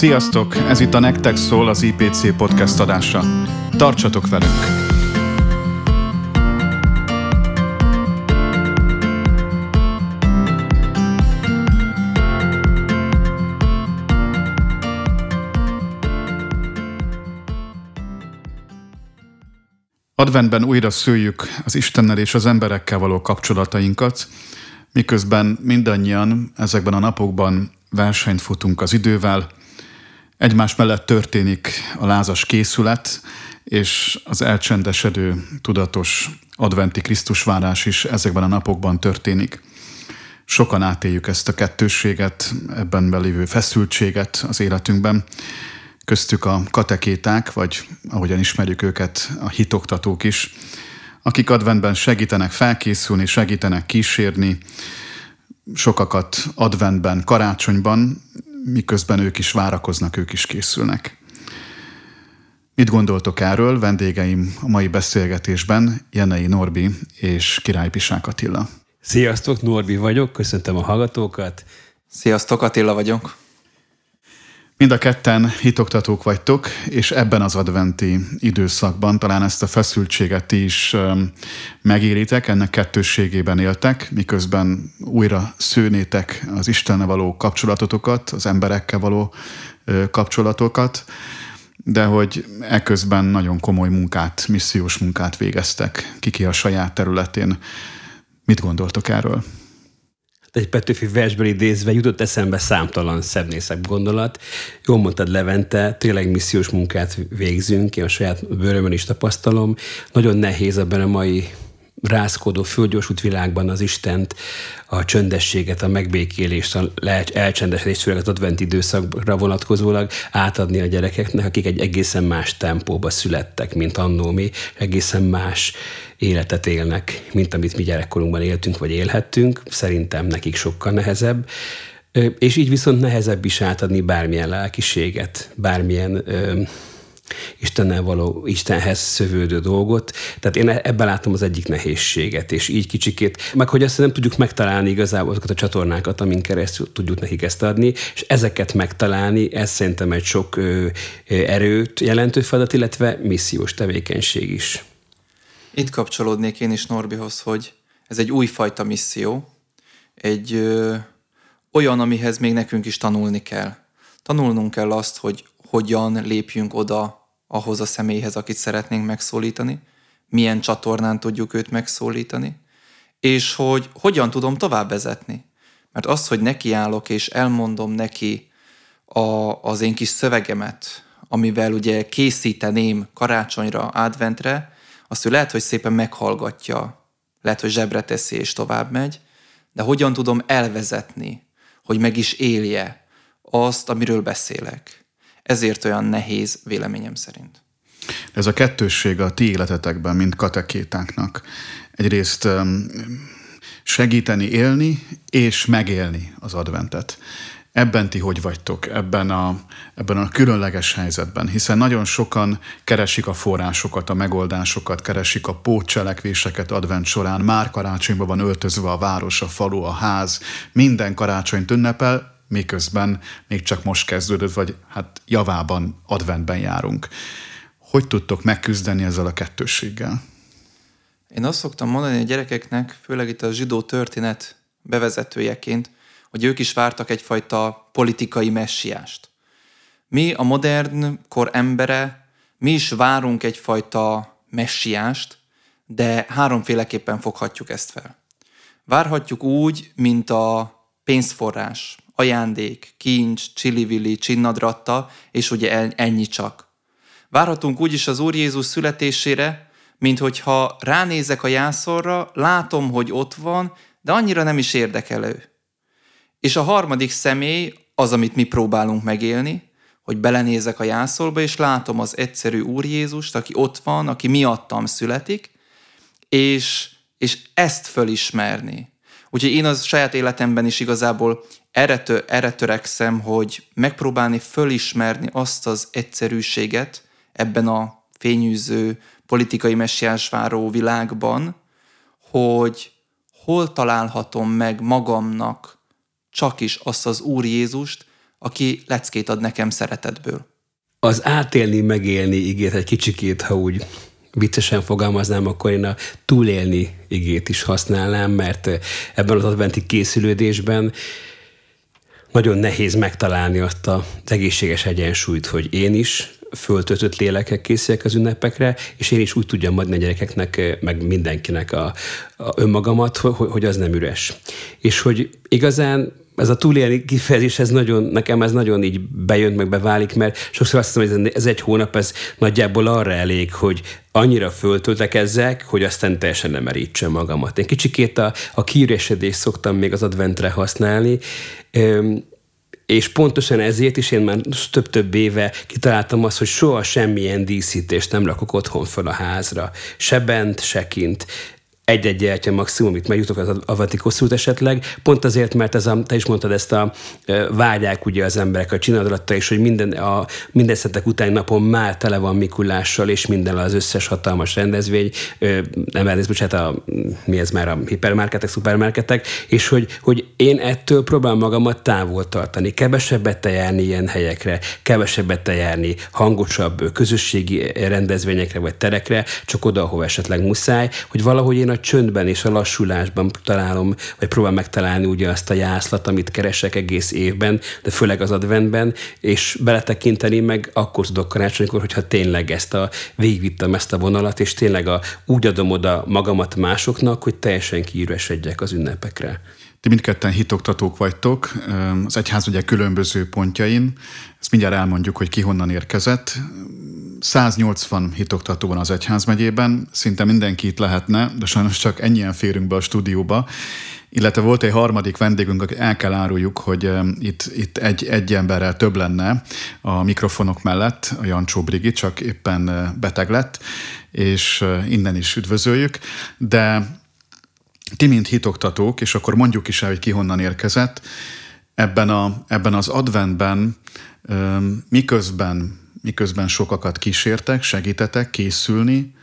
Sziasztok! Ez itt a Nektek szól az IPC podcast adása. Tartsatok velünk! Adventben újra szüljük az Istennel és az emberekkel való kapcsolatainkat, miközben mindannyian ezekben a napokban versenyt futunk az idővel, egymás mellett történik a lázas készület, és az elcsendesedő, tudatos adventi Krisztusvárás is ezekben a napokban történik. Sokan átéljük ezt a kettősséget, ebben belévő feszültséget az életünkben, köztük a katekéták, vagy ahogyan ismerjük őket, a hitoktatók is, akik adventben segítenek felkészülni, segítenek kísérni, sokakat adventben, karácsonyban, miközben ők is várakoznak, ők is készülnek. Mit gondoltok erről? Vendégeim a mai beszélgetésben Jenei Norbi és Király Pisák Attila. Sziasztok, Norbi vagyok, köszöntöm a hallgatókat. Sziasztok, Attila vagyok. Mind a ketten hitoktatók vagytok, és ebben az adventi időszakban talán ezt a feszültséget ti is megéritek, ennek kettősségében éltek, miközben újra szőnétek az Istenne való kapcsolatotokat, az emberekkel való kapcsolatokat, de hogy eközben nagyon komoly munkát, missziós munkát végeztek, kiki a saját területén. Mit gondoltok erről? Egy Petőfi versből idézve jutott eszembe számtalan szebb gondolat. Jól mondtad, Levente, tényleg missziós munkát végzünk, én a saját bőrömön is tapasztalom. Nagyon nehéz ebben a mai rázkodó, földgyorsult világban az Istent, a csöndességet, a megbékélést, a elcsendesedést, főleg az advent időszakra vonatkozólag átadni a gyerekeknek, akik egy egészen más tempóba születtek, mint annó mi, egészen más életet élnek, mint amit mi gyerekkorunkban éltünk, vagy élhettünk. Szerintem nekik sokkal nehezebb. És így viszont nehezebb is átadni bármilyen lelkiséget, bármilyen Istennel való, Istenhez szövődő dolgot. Tehát én ebben látom az egyik nehézséget, és így kicsikét, meg hogy azt nem tudjuk megtalálni igazából azokat a csatornákat, amin keresztül tudjuk nekik ezt adni, és ezeket megtalálni, ez szerintem egy sok ö, erőt jelentő feladat, illetve missziós tevékenység is. Itt kapcsolódnék én is Norbihoz, hogy ez egy újfajta misszió, egy ö, olyan, amihez még nekünk is tanulni kell. Tanulnunk kell azt, hogy hogyan lépjünk oda ahhoz a személyhez, akit szeretnénk megszólítani, milyen csatornán tudjuk őt megszólítani, és hogy hogyan tudom tovább vezetni. Mert az, hogy nekiállok és elmondom neki a, az én kis szövegemet, amivel ugye készíteném karácsonyra, adventre, azt ő lehet, hogy szépen meghallgatja, lehet, hogy zsebre teszi és tovább megy, de hogyan tudom elvezetni, hogy meg is élje azt, amiről beszélek ezért olyan nehéz véleményem szerint. Ez a kettősség a ti életetekben, mint katekétáknak. Egyrészt segíteni élni és megélni az adventet. Ebben ti hogy vagytok, ebben a, ebben a különleges helyzetben? Hiszen nagyon sokan keresik a forrásokat, a megoldásokat, keresik a pótcselekvéseket advent során. Már karácsonyban van öltözve a város, a falu, a ház. Minden karácsonyt ünnepel, miközben még csak most kezdődött, vagy hát javában adventben járunk. Hogy tudtok megküzdeni ezzel a kettősséggel? Én azt szoktam mondani a gyerekeknek, főleg itt a zsidó történet bevezetőjeként, hogy ők is vártak egyfajta politikai messiást. Mi a modern kor embere, mi is várunk egyfajta messiást, de háromféleképpen foghatjuk ezt fel. Várhatjuk úgy, mint a pénzforrás, ajándék, kincs, csili-vili, csinnadratta, és ugye ennyi csak. Várhatunk úgyis az Úr Jézus születésére, mint hogyha ránézek a jászorra, látom, hogy ott van, de annyira nem is érdekel ő. És a harmadik személy az, amit mi próbálunk megélni, hogy belenézek a jászolba, és látom az egyszerű Úr Jézust, aki ott van, aki miattam születik, és, és ezt fölismerni. Úgyhogy én az saját életemben is igazából erre, tö, erre törekszem, hogy megpróbálni fölismerni azt az egyszerűséget ebben a fényűző, politikai messiás váró világban, hogy hol találhatom meg magamnak csak is azt az Úr Jézust, aki leckét ad nekem szeretetből. Az átélni, megélni igét egy kicsikét, ha úgy viccesen fogalmaznám, akkor én a túlélni igét is használnám, mert ebben az adventi készülődésben nagyon nehéz megtalálni azt az egészséges egyensúlyt, hogy én is föltöltött lélekek készüljek az ünnepekre, és én is úgy tudjam adni a gyerekeknek, meg mindenkinek a, a önmagamat, hogy, hogy az nem üres. És hogy igazán ez a túlélni kifejezés, ez nagyon, nekem ez nagyon így bejön, meg beválik, mert sokszor azt hiszem, hogy ez egy hónap, ez nagyjából arra elég, hogy annyira föltöltekezzek, hogy aztán teljesen nem merítsem magamat. Én kicsikét a, a kiüresedést szoktam még az adventre használni, és pontosan ezért is én már több-több éve kitaláltam azt, hogy soha semmilyen díszítést nem rakok otthon fel a házra. Se bent, se kint egy-egy gyertya maximum, itt megjutok az avatikoszút esetleg, pont azért, mert ez a, te is mondtad ezt a vágyák ugye az emberek a csinálatra is, hogy minden, a, minden szetek után napon már tele van Mikulással, és minden az összes hatalmas rendezvény, nem ez, bocsánat, a, mi ez már a hipermarketek, szupermarketek, és hogy, hogy én ettől próbálom magamat távol tartani, kevesebbet járni ilyen helyekre, kevesebbet járni hangosabb közösségi rendezvényekre vagy terekre, csak oda, ahova esetleg muszáj, hogy valahogy én a csöndben és a lassulásban találom, vagy próbálom megtalálni ugye azt a jászlat, amit keresek egész évben, de főleg az adventben, és beletekinteni meg akkor tudok karácsonykor, hogyha tényleg ezt a végigvittem ezt a vonalat, és tényleg a, úgy adom oda magamat másoknak, hogy teljesen kiüresedjek az ünnepekre. Ti mindketten hitoktatók vagytok, az egyház ugye különböző pontjain, ezt mindjárt elmondjuk, hogy ki honnan érkezett. 180 hitoktató van az egyházmegyében, szinte mindenki itt lehetne, de sajnos csak ennyien férünk be a stúdióba, illetve volt egy harmadik vendégünk, aki el kell áruljuk, hogy itt, itt egy, egy emberrel több lenne a mikrofonok mellett, a Jancsó Brigi, csak éppen beteg lett, és innen is üdvözöljük, de ti, mint hitoktatók, és akkor mondjuk is el, hogy ki honnan érkezett, ebben, a, ebben az adventben miközben miközben sokakat kísértek, segítetek készülni,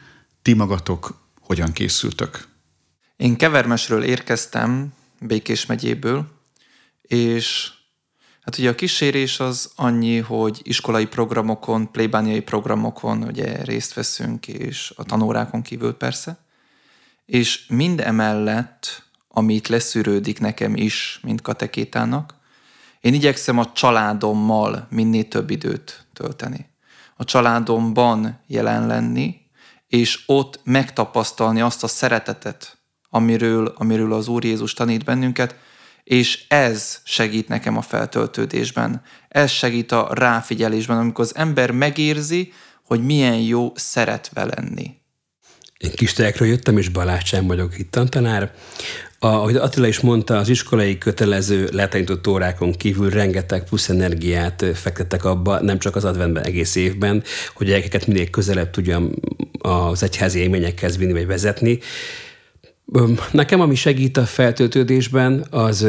ti magatok hogyan készültök? Én Kevermesről érkeztem, Békés megyéből, és hát ugye a kísérés az annyi, hogy iskolai programokon, plébániai programokon ugye részt veszünk, és a tanórákon kívül persze, és mind emellett, amit leszűrődik nekem is, mint katekétának, én igyekszem a családommal minél több időt tölteni. A családomban jelen lenni, és ott megtapasztalni azt a szeretetet, amiről, amiről az Úr Jézus tanít bennünket, és ez segít nekem a feltöltődésben. Ez segít a ráfigyelésben, amikor az ember megérzi, hogy milyen jó szeretve lenni. Én Kistelekről jöttem, és Balázs vagyok itt tanár. Ahogy Attila is mondta, az iskolai kötelező letanított órákon kívül rengeteg plusz energiát fektettek abba, nem csak az adventben, egész évben, hogy gyerekeket minél közelebb tudjam az egyházi élményekhez vinni vagy vezetni. Nekem, ami segít a feltöltődésben, az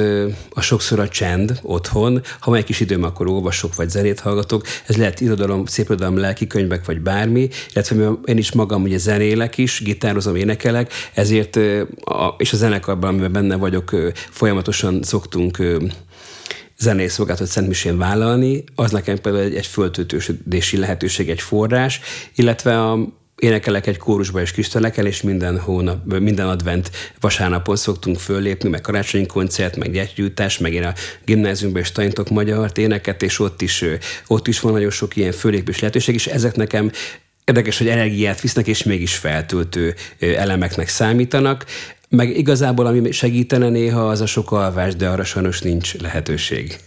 a sokszor a csend otthon. Ha egy kis időm, akkor olvasok, vagy zenét hallgatok. Ez lehet irodalom, szép irodalom, lelki könyvek, vagy bármi. Illetve én is magam ugye zenélek is, gitározom, énekelek, ezért, és a zenekarban, amiben benne vagyok, folyamatosan szoktunk zenei szolgáltat Szent Misén vállalni, az nekem például egy, egy föltöltődési lehetőség, egy forrás, illetve a, énekelek egy kórusba és kistelekkel, és minden hónap, minden advent vasárnapon szoktunk föllépni, meg karácsonyi koncert, meg gyertyűtás, meg én a gimnáziumban is tanítok magyart éneket, és ott is, ott is van nagyon sok ilyen fölépés lehetőség, és ezek nekem érdekes, hogy energiát visznek, és mégis feltöltő elemeknek számítanak. Meg igazából, ami segítene néha, az a sok alvás, de arra sajnos nincs lehetőség.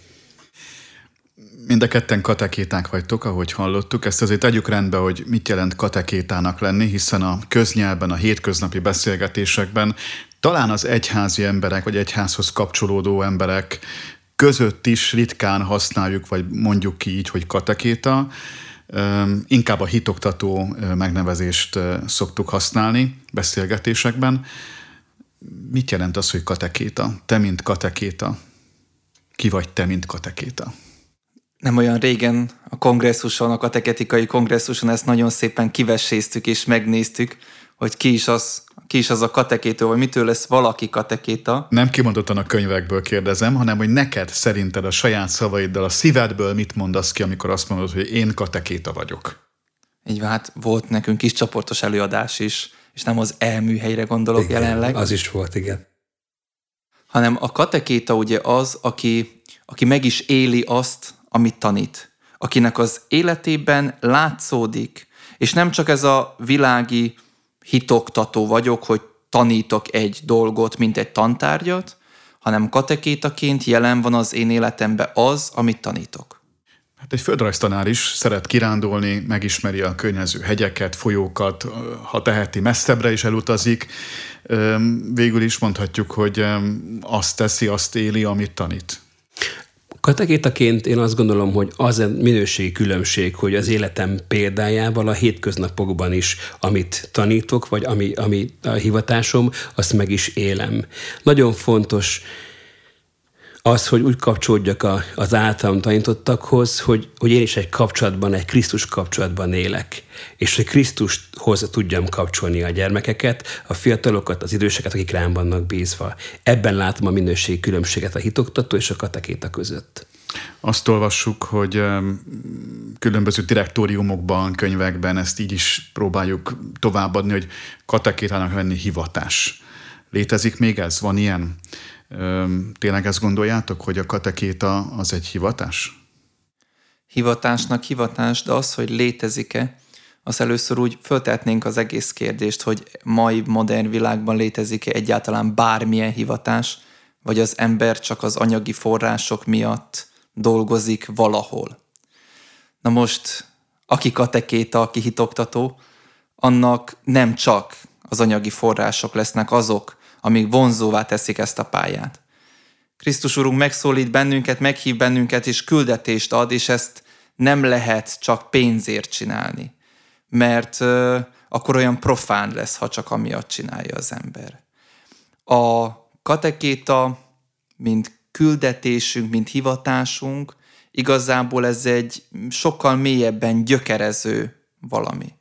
Mind a ketten katekéták vagytok, ahogy hallottuk. Ezt azért tegyük rendbe, hogy mit jelent katekétának lenni, hiszen a köznyelben, a hétköznapi beszélgetésekben talán az egyházi emberek, vagy egyházhoz kapcsolódó emberek között is ritkán használjuk, vagy mondjuk ki így, hogy katekéta. Inkább a hitoktató megnevezést szoktuk használni beszélgetésekben. Mit jelent az, hogy katekéta? Te, mint katekéta. Ki vagy te, mint katekéta? Nem olyan régen a kongresszuson, a kateketikai kongresszuson ezt nagyon szépen kivesséztük és megnéztük, hogy ki is az a ki is az a katekéta, vagy mitől lesz valaki katekéta. Nem kimondottan a könyvekből kérdezem, hanem hogy neked szerinted a saját szavaiddal, a szívedből mit mondasz ki, amikor azt mondod, hogy én katekéta vagyok? Így van, hát volt nekünk kis csoportos előadás is, és nem az elműhelyre gondolok igen, jelenleg. Az is volt, igen. Hanem a katekéta ugye az, aki, aki meg is éli azt, amit tanít. Akinek az életében látszódik, és nem csak ez a világi hitoktató vagyok, hogy tanítok egy dolgot, mint egy tantárgyat, hanem katekétaként jelen van az én életemben az, amit tanítok. Hát egy földrajztanár is szeret kirándulni, megismeri a környező hegyeket, folyókat, ha teheti messzebbre is elutazik. Végül is mondhatjuk, hogy azt teszi, azt éli, amit tanít. Katekétaként én azt gondolom, hogy az a minőségi különbség, hogy az életem példájával a hétköznapokban is, amit tanítok, vagy ami, ami a hivatásom, azt meg is élem. Nagyon fontos, az, hogy úgy kapcsolódjak a, az általam tanítottakhoz, hogy, hogy én is egy kapcsolatban, egy Krisztus kapcsolatban élek, és hogy Krisztushoz tudjam kapcsolni a gyermekeket, a fiatalokat, az időseket, akik rám vannak bízva. Ebben látom a minőségi különbséget a hitoktató és a katekéta között. Azt olvassuk, hogy különböző direktóriumokban, könyvekben ezt így is próbáljuk továbbadni, hogy katekétának lenni hivatás. Létezik még ez? Van ilyen? Tényleg ezt gondoljátok, hogy a katekéta az egy hivatás? Hivatásnak hivatás, de az, hogy létezik-e, az először úgy föltetnénk az egész kérdést, hogy mai modern világban létezik-e egyáltalán bármilyen hivatás, vagy az ember csak az anyagi források miatt dolgozik valahol. Na most, aki katekéta, aki hitoktató, annak nem csak az anyagi források lesznek azok, amíg vonzóvá teszik ezt a pályát. Krisztus Urunk megszólít bennünket, meghív bennünket, és küldetést ad, és ezt nem lehet csak pénzért csinálni, mert uh, akkor olyan profán lesz, ha csak amiatt csinálja az ember. A katekéta, mint küldetésünk, mint hivatásunk, igazából ez egy sokkal mélyebben gyökerező valami.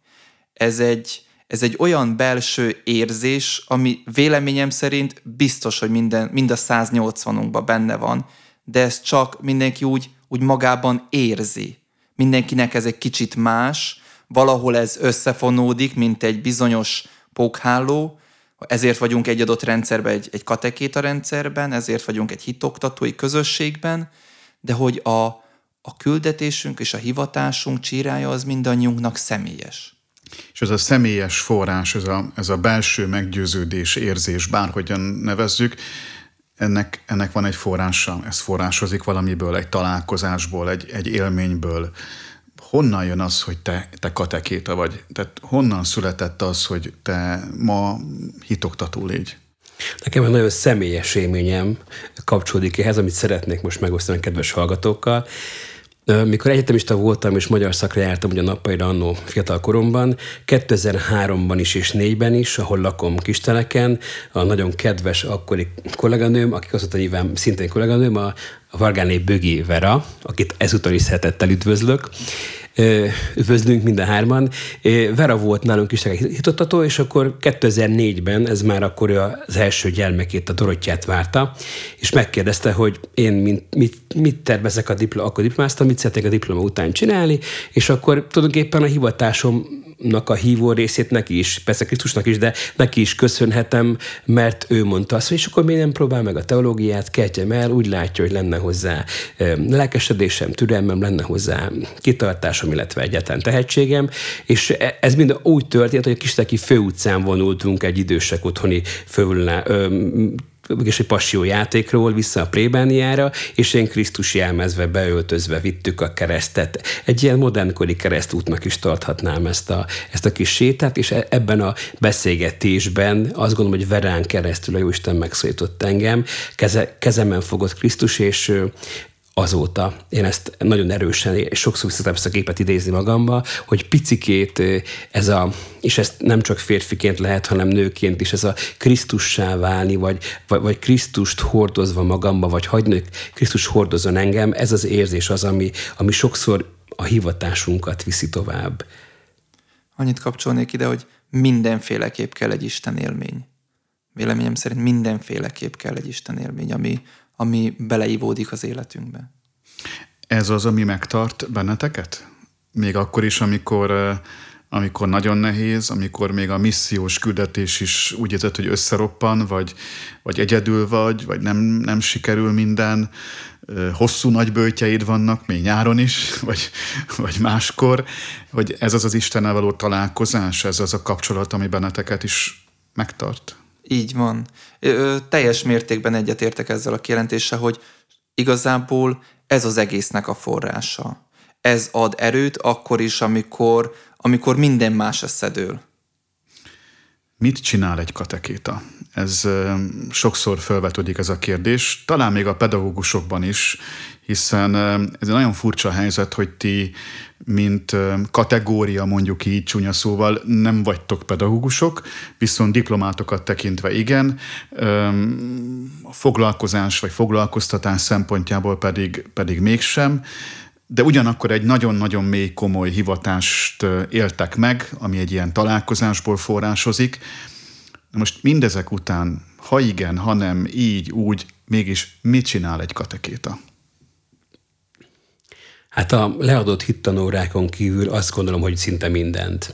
Ez egy, ez egy olyan belső érzés, ami véleményem szerint biztos, hogy minden, mind a 180-unkban benne van, de ez csak mindenki úgy, úgy magában érzi. Mindenkinek ez egy kicsit más, valahol ez összefonódik, mint egy bizonyos pókháló, ezért vagyunk egy adott rendszerben, egy, egy katekéta rendszerben, ezért vagyunk egy hitoktatói közösségben, de hogy a, a küldetésünk és a hivatásunk csírája az mindannyiunknak személyes. És ez a személyes forrás, ez a, ez a belső meggyőződés, érzés, bárhogyan nevezzük, ennek, ennek van egy forrása, ez forrásozik valamiből, egy találkozásból, egy, egy élményből. Honnan jön az, hogy te, te katekéta vagy? Tehát honnan született az, hogy te ma hitoktató légy? Nekem egy nagyon személyes élményem kapcsolódik ehhez, amit szeretnék most megosztani a kedves hallgatókkal. Mikor egyetemista voltam és magyar szakra jártam ugye nappaira annó fiatal koromban, 2003-ban is és 4-ben is, ahol lakom Kisteleken, a nagyon kedves akkori kolléganőm, akik azóta nyilván szintén kolléganőm, a, Vargáné Bögi Vera, akit ezúttal is szeretettel üdvözlök, üdvözlünk mind a hárman. Vera volt nálunk is hitottató, és akkor 2004-ben, ez már akkor az első gyermekét, a Dorottyát várta, és megkérdezte, hogy én mint, mit, mit tervezek a diploma, akkor diplomáztam, mit szeretnék a diploma után csinálni, és akkor tulajdonképpen a hivatásom a hívó részét neki is, persze Krisztusnak is, de neki is köszönhetem, mert ő mondta azt, hogy és akkor miért nem próbál meg a teológiát, keltjem el, úgy látja, hogy lenne hozzá lelkesedésem, türelmem, lenne hozzá kitartásom, illetve egyetlen tehetségem, és e, ez mind úgy történt, hogy a Kisteki főutcán vonultunk egy idősek otthoni fölülne, és egy passió játékról vissza a plébániára, és én Krisztus jelmezve beöltözve vittük a keresztet. Egy ilyen modernkori keresztútnak is tarthatnám ezt a, ezt a kis sétát, és e, ebben a beszélgetésben azt gondolom, hogy verán keresztül a Jóisten megszólított engem, keze, kezemen fogott Krisztus, és azóta. Én ezt nagyon erősen, és sokszor szeretem ezt a képet idézni magamba, hogy picikét ez a, és ezt nem csak férfiként lehet, hanem nőként is, ez a Krisztussá válni, vagy, vagy, vagy Krisztust hordozva magamba, vagy hagyni, Krisztus hordozon engem, ez az érzés az, ami, ami sokszor a hivatásunkat viszi tovább. annyit kapcsolnék ide, hogy mindenféleképp kell egy Isten élmény. Véleményem szerint mindenféleképp kell egy Isten élmény, ami, ami beleivódik az életünkbe. Ez az, ami megtart benneteket? Még akkor is, amikor, amikor nagyon nehéz, amikor még a missziós küldetés is úgy érzed, hogy összeroppan, vagy, vagy egyedül vagy, vagy nem, nem sikerül minden, hosszú nagy bőtjeid vannak, még nyáron is, vagy, vagy máskor, hogy ez az az Istennel való találkozás, ez az a kapcsolat, ami benneteket is megtart. Így van. Ö, teljes mértékben egyetértek ezzel a kijelentéssel, hogy igazából ez az egésznek a forrása. Ez ad erőt akkor is, amikor, amikor minden más összedől. Mit csinál egy katekéta? Ez sokszor felvetődik ez a kérdés, talán még a pedagógusokban is, hiszen ez egy nagyon furcsa helyzet, hogy ti, mint kategória mondjuk így csúnya szóval, nem vagytok pedagógusok, viszont diplomátokat tekintve igen, foglalkozás vagy foglalkoztatás szempontjából pedig, pedig mégsem, de ugyanakkor egy nagyon-nagyon mély, komoly hivatást éltek meg, ami egy ilyen találkozásból forrásozik. Most mindezek után, ha igen, ha nem, így, úgy, mégis mit csinál egy katekéta? Hát a leadott hittanórákon kívül azt gondolom, hogy szinte mindent.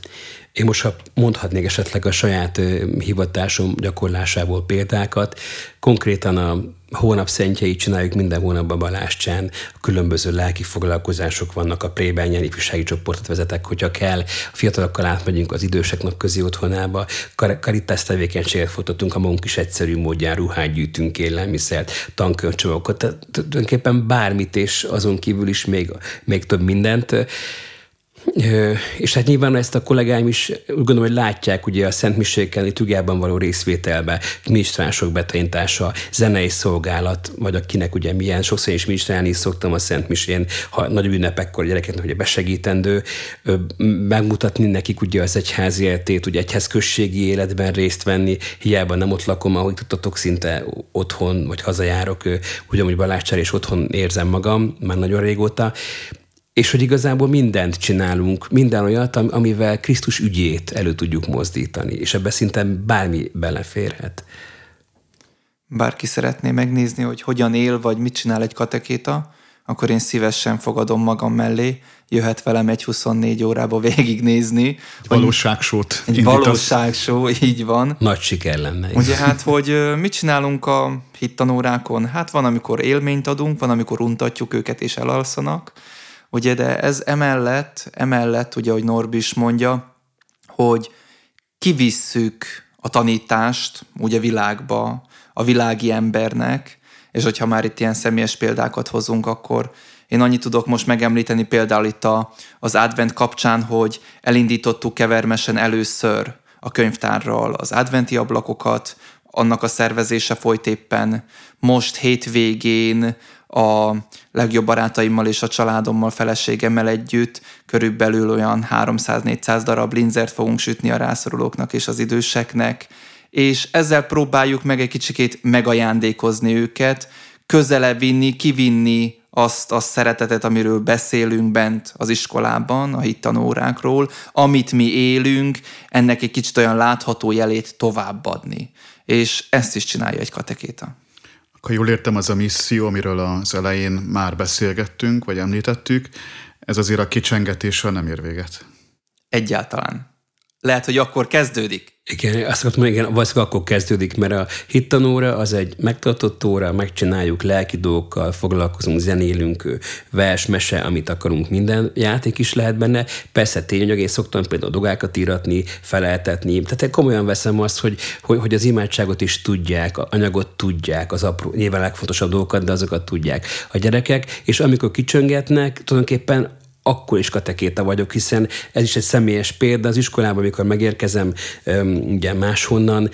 Én most, ha mondhatnék esetleg a saját hivatásom gyakorlásából példákat, konkrétan a hónap szentjeit csináljuk minden hónapban Balástján, a különböző lelki foglalkozások vannak, a Prébenyen ifjúsági csoportot vezetek, hogyha kell, a fiatalokkal átmegyünk az idősek napközi otthonába, kar- karitász tevékenységet folytatunk, a magunk is egyszerű módján ruhát gyűjtünk, élelmiszert, tankönyvcsomagokat, tehát tulajdonképpen bármit, és azon kívül is még, még több mindent. És hát nyilván ezt a kollégáim is úgy gondolom, hogy látják ugye a Szent Miséken liturgiában való részvételbe, minisztránsok betanítása, zenei szolgálat, vagy akinek ugye milyen, sokszor is minisztrálni szoktam a Szent Misén, ha nagy ünnepekkor a gyerekeknek ugye besegítendő, megmutatni nekik ugye az egyházi életét, ugye egyház községi életben részt venni, hiába nem ott lakom, ahogy tudtatok, szinte otthon, vagy hazajárok, ugyanúgy Balázscsár és otthon érzem magam, már nagyon régóta, és hogy igazából mindent csinálunk, minden olyat, amivel Krisztus ügyét elő tudjuk mozdítani, és ebbe szinte bármi beleférhet. Bárki szeretné megnézni, hogy hogyan él, vagy mit csinál egy katekéta, akkor én szívesen fogadom magam mellé, jöhet velem egy 24 órába végignézni. Egy valóságsót Egy valóságsó, így van. Nagy siker lenne. Ugye hát, hogy mit csinálunk a hittanórákon? Hát van, amikor élményt adunk, van, amikor untatjuk őket és elalszanak, Ugye, de ez emellett, emellett, ugye, hogy Norbi is mondja, hogy kivisszük a tanítást ugye világba, a világi embernek, és hogyha már itt ilyen személyes példákat hozunk, akkor én annyit tudok most megemlíteni például itt a, az advent kapcsán, hogy elindítottuk kevermesen először a könyvtárral az adventi ablakokat, annak a szervezése folyt éppen most hétvégén a legjobb barátaimmal és a családommal, feleségemmel együtt körülbelül olyan 300-400 darab linzert fogunk sütni a rászorulóknak és az időseknek, és ezzel próbáljuk meg egy kicsikét megajándékozni őket, közelebb vinni, kivinni azt a szeretetet, amiről beszélünk bent az iskolában, a hittanórákról, amit mi élünk, ennek egy kicsit olyan látható jelét továbbadni. És ezt is csinálja egy katekéta. Ha jól értem, az a misszió, amiről az elején már beszélgettünk, vagy említettük, ez azért a kicsengetéssel nem ér véget. Egyáltalán. Lehet, hogy akkor kezdődik. Igen, azt mondtam, igen, valószínűleg akkor kezdődik, mert a hittanóra az egy megtartott óra, megcsináljuk lelki dolgokkal, foglalkozunk, zenélünk, vers, mese, amit akarunk, minden játék is lehet benne. Persze tényleg, én szoktam például dogákat íratni, feleltetni. Tehát én komolyan veszem azt, hogy, hogy, hogy az imádságot is tudják, a anyagot tudják, az apró, nyilván legfontosabb dolgokat, de azokat tudják a gyerekek, és amikor kicsöngetnek, tulajdonképpen akkor is katekéta vagyok, hiszen ez is egy személyes példa. Az iskolában, amikor megérkezem ugye máshonnan,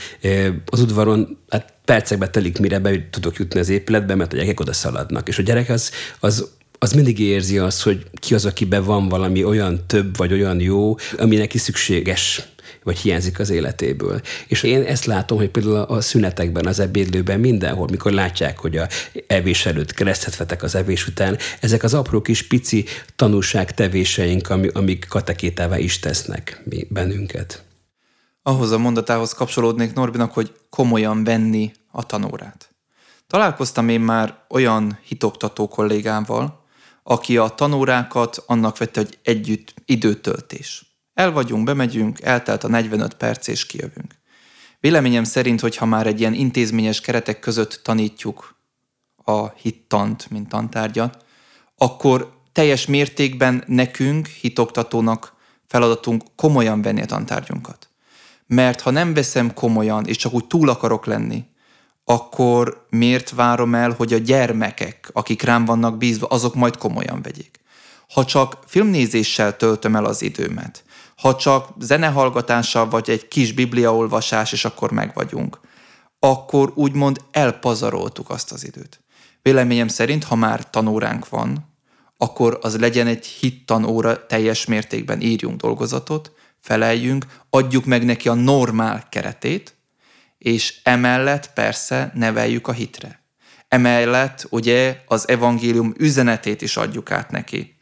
az udvaron hát percekbe telik, mire be tudok jutni az épületbe, mert a gyerekek oda szaladnak. És a gyerek az, az az mindig érzi azt, hogy ki az, akiben van valami olyan több, vagy olyan jó, ami neki szükséges vagy hiányzik az életéből. És én ezt látom, hogy például a szünetekben, az ebédlőben, mindenhol, mikor látják, hogy a evés előtt keresztet vetek az evés után, ezek az apró kis pici tanúság tevéseink, amik katekétává is tesznek mi bennünket. Ahhoz a mondatához kapcsolódnék Norbinak, hogy komolyan venni a tanórát. Találkoztam én már olyan hitoktató kollégával, aki a tanórákat annak vette, hogy együtt időtöltés. El vagyunk, bemegyünk, eltelt a 45 perc és kijövünk. Véleményem szerint, hogyha már egy ilyen intézményes keretek között tanítjuk a hittant, mint tantárgyat, akkor teljes mértékben nekünk, hitoktatónak feladatunk komolyan venni a tantárgyunkat. Mert ha nem veszem komolyan, és csak úgy túl akarok lenni, akkor miért várom el, hogy a gyermekek, akik rám vannak bízva, azok majd komolyan vegyék? Ha csak filmnézéssel töltöm el az időmet, ha csak zenehallgatással vagy egy kis bibliaolvasás, és akkor meg vagyunk, akkor úgymond elpazaroltuk azt az időt. Véleményem szerint, ha már tanóránk van, akkor az legyen egy hittanóra teljes mértékben írjunk dolgozatot, feleljünk, adjuk meg neki a normál keretét, és emellett persze neveljük a hitre. Emellett ugye az evangélium üzenetét is adjuk át neki.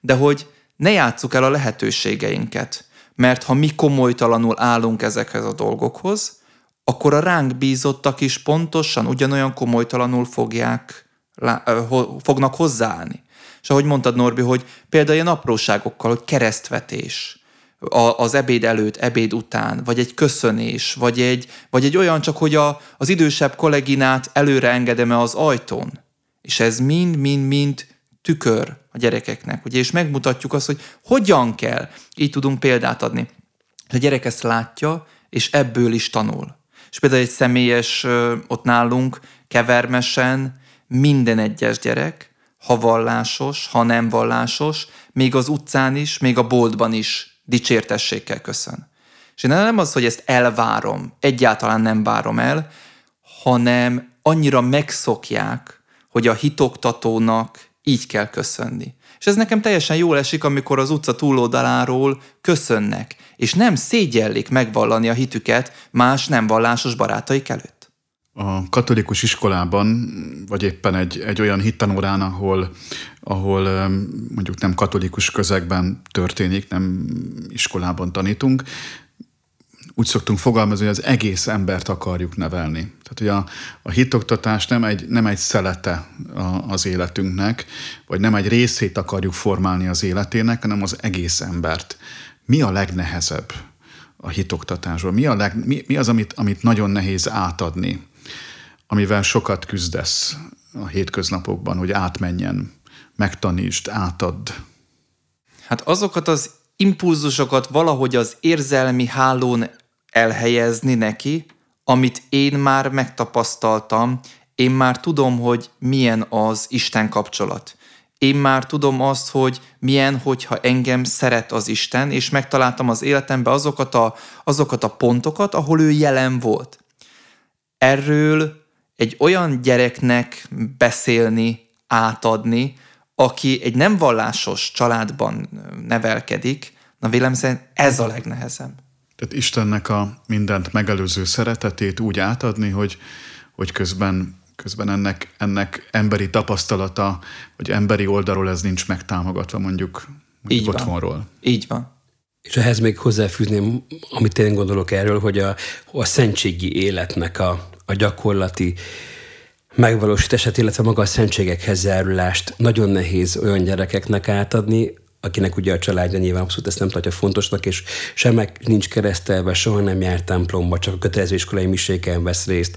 De hogy ne játsszuk el a lehetőségeinket, mert ha mi komolytalanul állunk ezekhez a dolgokhoz, akkor a ránk bízottak is pontosan ugyanolyan komolytalanul fogják, fognak hozzáállni. És ahogy mondtad, Norbi, hogy például ilyen apróságokkal, hogy keresztvetés, az ebéd előtt, ebéd után, vagy egy köszönés, vagy egy, vagy egy olyan csak, hogy a, az idősebb kolleginát előre engedem-e az ajtón. És ez mind-mind-mind tükör a gyerekeknek, ugye, és megmutatjuk azt, hogy hogyan kell. Így tudunk példát adni. A gyerek ezt látja, és ebből is tanul. És például egy személyes ott nálunk kevermesen minden egyes gyerek, ha vallásos, ha nem vallásos, még az utcán is, még a boltban is dicsértességgel köszön. És én nem az, hogy ezt elvárom, egyáltalán nem várom el, hanem annyira megszokják, hogy a hitoktatónak így kell köszönni. És ez nekem teljesen jól esik, amikor az utca túloldaláról köszönnek, és nem szégyellik megvallani a hitüket más nem vallásos barátaik előtt. A katolikus iskolában, vagy éppen egy, egy olyan hittanórán, ahol, ahol mondjuk nem katolikus közegben történik, nem iskolában tanítunk, úgy szoktunk fogalmazni, hogy az egész embert akarjuk nevelni. Tehát, hogy a, a hitoktatás nem egy, nem egy szelete a, az életünknek, vagy nem egy részét akarjuk formálni az életének, hanem az egész embert. Mi a legnehezebb a hitoktatásban? Mi, a leg, mi, mi az, amit, amit nagyon nehéz átadni, amivel sokat küzdesz a hétköznapokban, hogy átmenjen, megtanítsd, átadd? Hát azokat az impulzusokat valahogy az érzelmi hálón elhelyezni neki, amit én már megtapasztaltam, én már tudom, hogy milyen az Isten kapcsolat. Én már tudom azt, hogy milyen, hogyha engem szeret az Isten, és megtaláltam az életemben azokat a, azokat a pontokat, ahol ő jelen volt. Erről egy olyan gyereknek beszélni, átadni, aki egy nem vallásos családban nevelkedik, na vélem szerint ez a legnehezebb. Tehát Istennek a mindent megelőző szeretetét úgy átadni, hogy, hogy közben, közben ennek, ennek emberi tapasztalata, vagy emberi oldalról ez nincs megtámogatva mondjuk, mondjuk Így otthonról. Van. Így van. És ehhez még hozzáfűzném, amit én gondolok erről, hogy a, a szentségi életnek a, a gyakorlati megvalósítását, illetve maga a szentségekhez zárulást nagyon nehéz olyan gyerekeknek átadni, akinek ugye a családja nyilván abszolút ezt nem tartja fontosnak, és sem meg nincs keresztelve, soha nem járt templomba, csak a kötelező iskolai miséken vesz részt.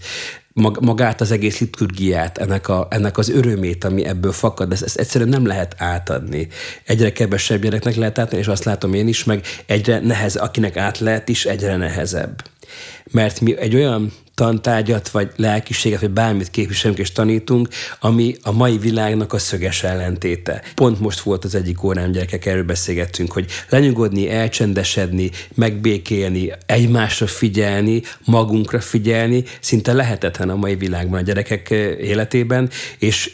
Magát az egész liturgiát, ennek, a, ennek az örömét, ami ebből fakad, ezt, ezt egyszerűen nem lehet átadni. Egyre kevesebb gyereknek lehet átadni, és azt látom én is, meg egyre nehez, akinek át lehet is, egyre nehezebb. Mert mi egy olyan tantárgyat, vagy lelkiséget, vagy bármit képviselünk és tanítunk, ami a mai világnak a szöges ellentéte. Pont most volt az egyik órán gyerekek, erről beszélgettünk, hogy lenyugodni, elcsendesedni, megbékélni, egymásra figyelni, magunkra figyelni, szinte lehetetlen a mai világban a gyerekek életében, és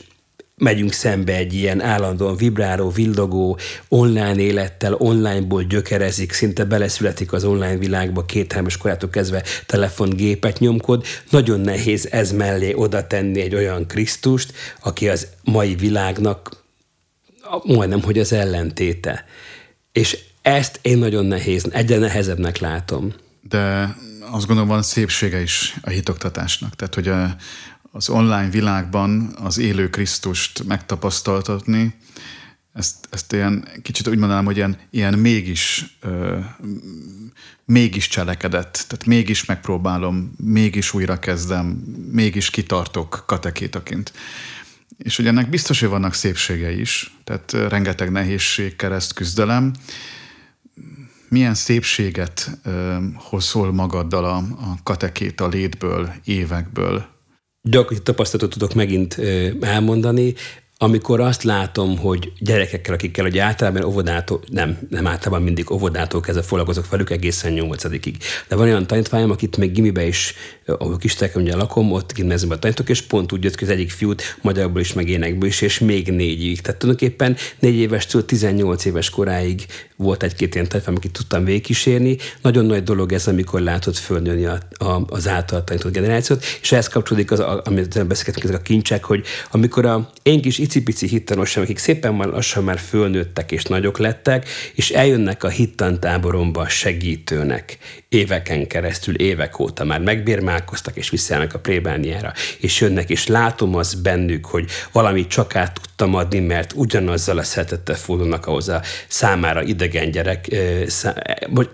megyünk szembe egy ilyen állandóan vibráló, vildogó online élettel, onlineból gyökerezik, szinte beleszületik az online világba, két korától kezdve telefongépet nyomkod. Nagyon nehéz ez mellé oda tenni egy olyan Krisztust, aki az mai világnak majdnem, hogy az ellentéte. És ezt én nagyon nehéz, egyre nehezebbnek látom. De azt gondolom van szépsége is a hitoktatásnak. Tehát, hogy a, az online világban az élő Krisztust megtapasztaltatni, ezt, ezt ilyen, kicsit úgy mondanám, hogy ilyen, ilyen mégis, ö, mégis cselekedett, tehát mégis megpróbálom, mégis újra kezdem, mégis kitartok katekétaként. És hogy ennek biztos, hogy vannak szépségei is, tehát rengeteg nehézség, kereszt, küzdelem. Milyen szépséget ö, hozol magaddal a, a katekéta létből, évekből? Gyakorlati tapasztalatot tudok megint elmondani amikor azt látom, hogy gyerekekkel, akikkel hogy általában óvodától, nem, nem általában mindig óvodától kezdve foglalkozok velük egészen nyolcadikig. De van olyan tanítványom, akit még gimibe is, ahol Kistelken ugye lakom, ott gimnáziumban tanítok, és pont úgy jött ki az egyik fiút magyarból is, meg énekből is, és még négyig. Tehát tulajdonképpen négy évestől 18 éves koráig volt egy-két ilyen tanítványom, akit tudtam végigkísérni. Nagyon nagy dolog ez, amikor látod fölnőni a, a, az által tanított generációt, és ehhez kapcsolódik az, amit beszélgetünk, ezek a kincsek, hogy amikor a én kis icipici hittanosok, akik szépen már lassan már fölnőttek és nagyok lettek, és eljönnek a hittantáboromba segítőnek. Éveken keresztül, évek óta már megbérmálkoztak, és visszajállnak a plébániára, és jönnek, és látom az bennük, hogy valamit csak át tudtam adni, mert ugyanazzal a szeretettel fordulnak ahhoz a számára idegen gyerek,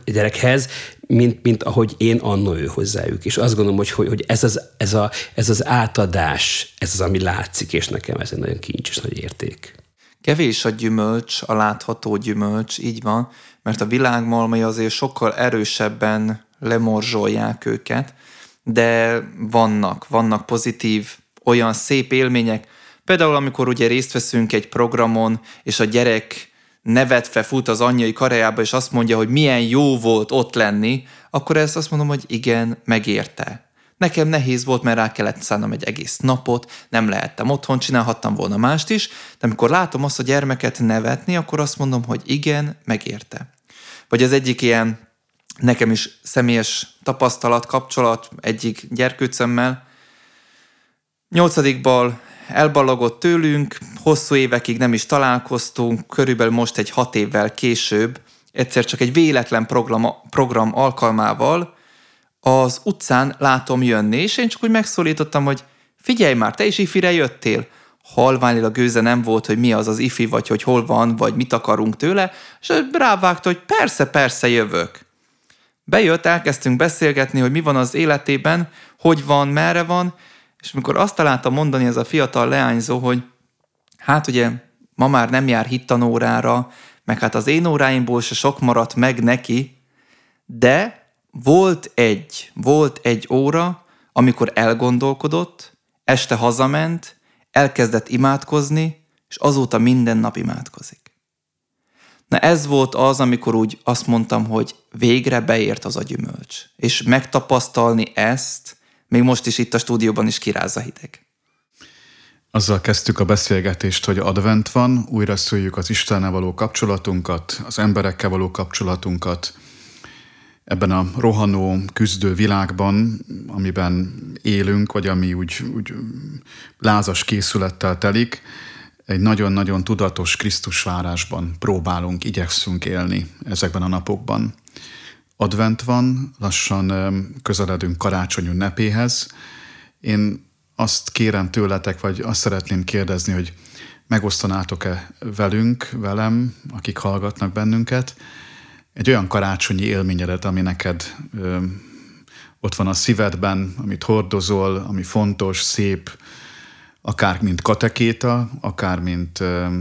gyerekhez, mint, mint ahogy én annó ő hozzájuk. És azt gondolom, hogy, hogy ez, az, ez, a, ez az átadás, ez az, ami látszik, és nekem ez egy nagyon kincs és nagy érték. Kevés a gyümölcs, a látható gyümölcs, így van, mert a világmalmai azért sokkal erősebben lemorzsolják őket, de vannak, vannak pozitív, olyan szép élmények, például amikor ugye részt veszünk egy programon, és a gyerek nevetve fut az anyjai karájába, és azt mondja, hogy milyen jó volt ott lenni, akkor ezt azt mondom, hogy igen, megérte. Nekem nehéz volt, mert rá kellett szánnom egy egész napot, nem lehettem otthon, csinálhattam volna mást is, de amikor látom azt a gyermeket nevetni, akkor azt mondom, hogy igen, megérte. Vagy az egyik ilyen nekem is személyes tapasztalat, kapcsolat egyik gyerkőcömmel, nyolcadikból elballagott tőlünk, hosszú évekig nem is találkoztunk, körülbelül most egy hat évvel később, egyszer csak egy véletlen program, program alkalmával az utcán látom jönni, és én csak úgy megszólítottam, hogy figyelj már, te is ifire jöttél. Halványlilag gőze nem volt, hogy mi az az ifi, vagy hogy hol van, vagy mit akarunk tőle, és rávágta, hogy persze, persze jövök. Bejött, elkezdtünk beszélgetni, hogy mi van az életében, hogy van, merre van, és amikor azt találta mondani ez a fiatal leányzó, hogy hát ugye ma már nem jár hittanórára, meg hát az én óráimból se sok maradt meg neki, de volt egy, volt egy óra, amikor elgondolkodott, este hazament, elkezdett imádkozni, és azóta minden nap imádkozik. Na ez volt az, amikor úgy azt mondtam, hogy végre beért az a gyümölcs. És megtapasztalni ezt, még most is itt a stúdióban is kirázza hideg. Azzal kezdtük a beszélgetést, hogy advent van, újra szüljük az Istennel való kapcsolatunkat, az emberekkel való kapcsolatunkat, ebben a rohanó, küzdő világban, amiben élünk, vagy ami úgy, úgy lázas készülettel telik, egy nagyon-nagyon tudatos Krisztus várásban próbálunk, igyekszünk élni ezekben a napokban advent van, lassan közeledünk karácsony ünnepéhez. Én azt kérem tőletek, vagy azt szeretném kérdezni, hogy megosztanátok-e velünk, velem, akik hallgatnak bennünket, egy olyan karácsonyi élményedet, ami neked ö, ott van a szívedben, amit hordozol, ami fontos, szép, akár mint katekéta, akár mint ö,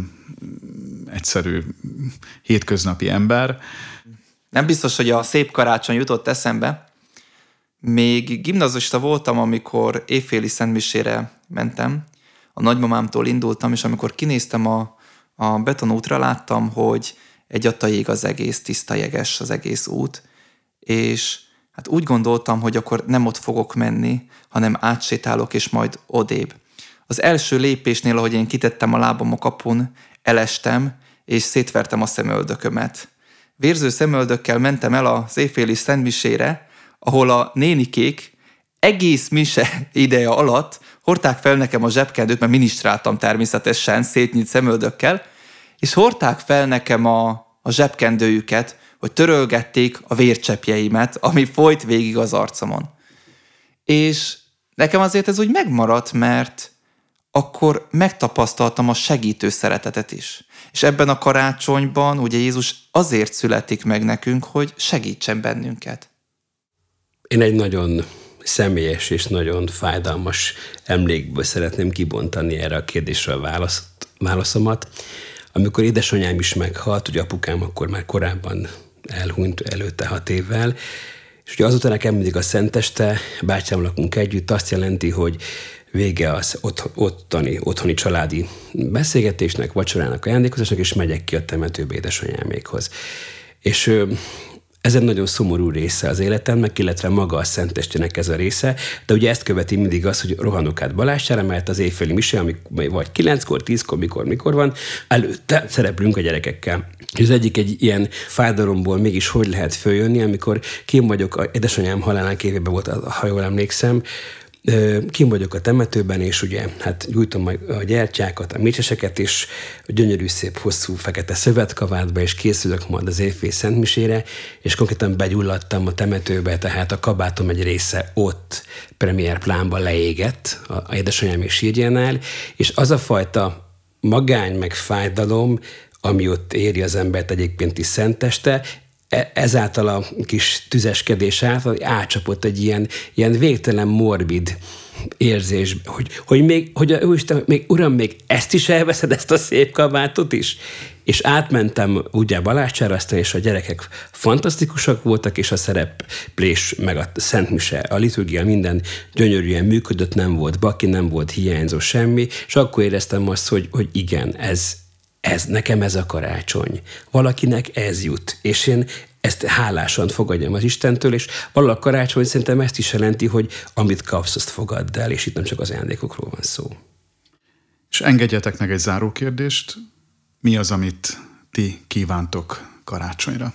egyszerű hétköznapi ember, nem biztos, hogy a szép karácsony jutott eszembe. Még gimnazista voltam, amikor évféli szentmisére mentem. A nagymamámtól indultam, és amikor kinéztem a, a betonútra, láttam, hogy egy ég az egész, tiszta jeges az egész út, és hát úgy gondoltam, hogy akkor nem ott fogok menni, hanem átsétálok, és majd odébb. Az első lépésnél, ahogy én kitettem a lábam a kapun, elestem, és szétvertem a szemöldökömet. Vérző szemöldökkel mentem el az éjféli szentmisére, ahol a nénikék egész mise ideje alatt hordták fel nekem a zsebkendőt, mert minisztráltam természetesen szétnyit szemöldökkel, és hordták fel nekem a, a zsebkendőjüket, hogy törölgették a vércsepjeimet, ami folyt végig az arcomon. És nekem azért ez úgy megmaradt, mert akkor megtapasztaltam a segítő szeretetet is. És ebben a karácsonyban ugye Jézus azért születik meg nekünk, hogy segítsen bennünket. Én egy nagyon személyes és nagyon fájdalmas emlékből szeretném kibontani erre a kérdésre a választ, válaszomat. Amikor édesanyám is meghalt, ugye apukám akkor már korábban elhunyt előtte hat évvel, és ugye azután nekem mindig a szenteste, bátyám lakunk együtt, azt jelenti, hogy vége az ott, ottani, otthoni családi beszélgetésnek, vacsorának, ajándékozásnak, és megyek ki a temetőbe édesanyámékhoz. És ez egy nagyon szomorú része az életemnek, illetve maga a Szentestének ez a része, de ugye ezt követi mindig az, hogy rohanok át Balázsára, mert az éjféli mise, ami vagy kilenckor, tízkor, mikor, mikor van, előtte szereplünk a gyerekekkel. És az egyik egy ilyen fájdalomból mégis hogy lehet följönni, amikor kim vagyok, a édesanyám halálának évében volt, ha jól emlékszem, kim vagyok a temetőben, és ugye hát gyújtom a gyertyákat, a mécseseket, és gyönyörű szép hosszú fekete szövetkavádba, és készülök majd az évfél szentmisére, és konkrétan begyulladtam a temetőbe, tehát a kabátom egy része ott premier plánban leégett a, édesanyám és sírjánál, és az a fajta magány meg fájdalom, ami ott éri az embert egyébként is szenteste, ezáltal a kis tüzeskedés által átcsapott egy ilyen, ilyen végtelen morbid érzés, hogy, hogy még, hogy a, Isten, még, uram, még ezt is elveszed, ezt a szép kabátot is? És átmentem ugye Balázsára, aztán és a gyerekek fantasztikusak voltak, és a szereplés, meg a Szent a liturgia minden gyönyörűen működött, nem volt baki, nem volt hiányzó semmi, és akkor éreztem azt, hogy, hogy igen, ez, ez, nekem ez a karácsony. Valakinek ez jut. És én ezt hálásan fogadjam az Istentől, és valahol a karácsony szerintem ezt is jelenti, hogy amit kapsz, azt fogadd el, és itt nem csak az ajándékokról van szó. És engedjetek meg egy záró kérdést. Mi az, amit ti kívántok karácsonyra?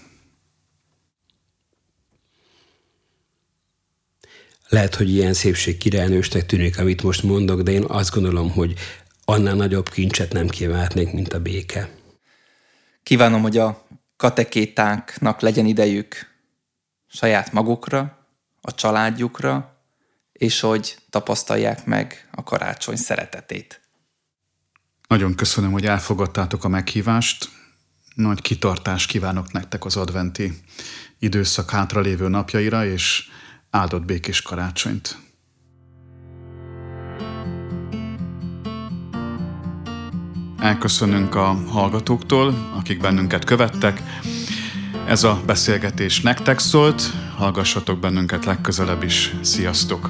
Lehet, hogy ilyen szépség királynősnek tűnik, amit most mondok, de én azt gondolom, hogy annál nagyobb kincset nem kívánhatnék, mint a béke. Kívánom, hogy a katekétánknak legyen idejük saját magukra, a családjukra, és hogy tapasztalják meg a karácsony szeretetét. Nagyon köszönöm, hogy elfogadtátok a meghívást. Nagy kitartást kívánok nektek az adventi időszak hátralévő napjaira, és áldott békés karácsonyt. Elköszönünk a hallgatóktól, akik bennünket követtek. Ez a beszélgetés nektek szólt, hallgassatok bennünket legközelebb is. Sziasztok!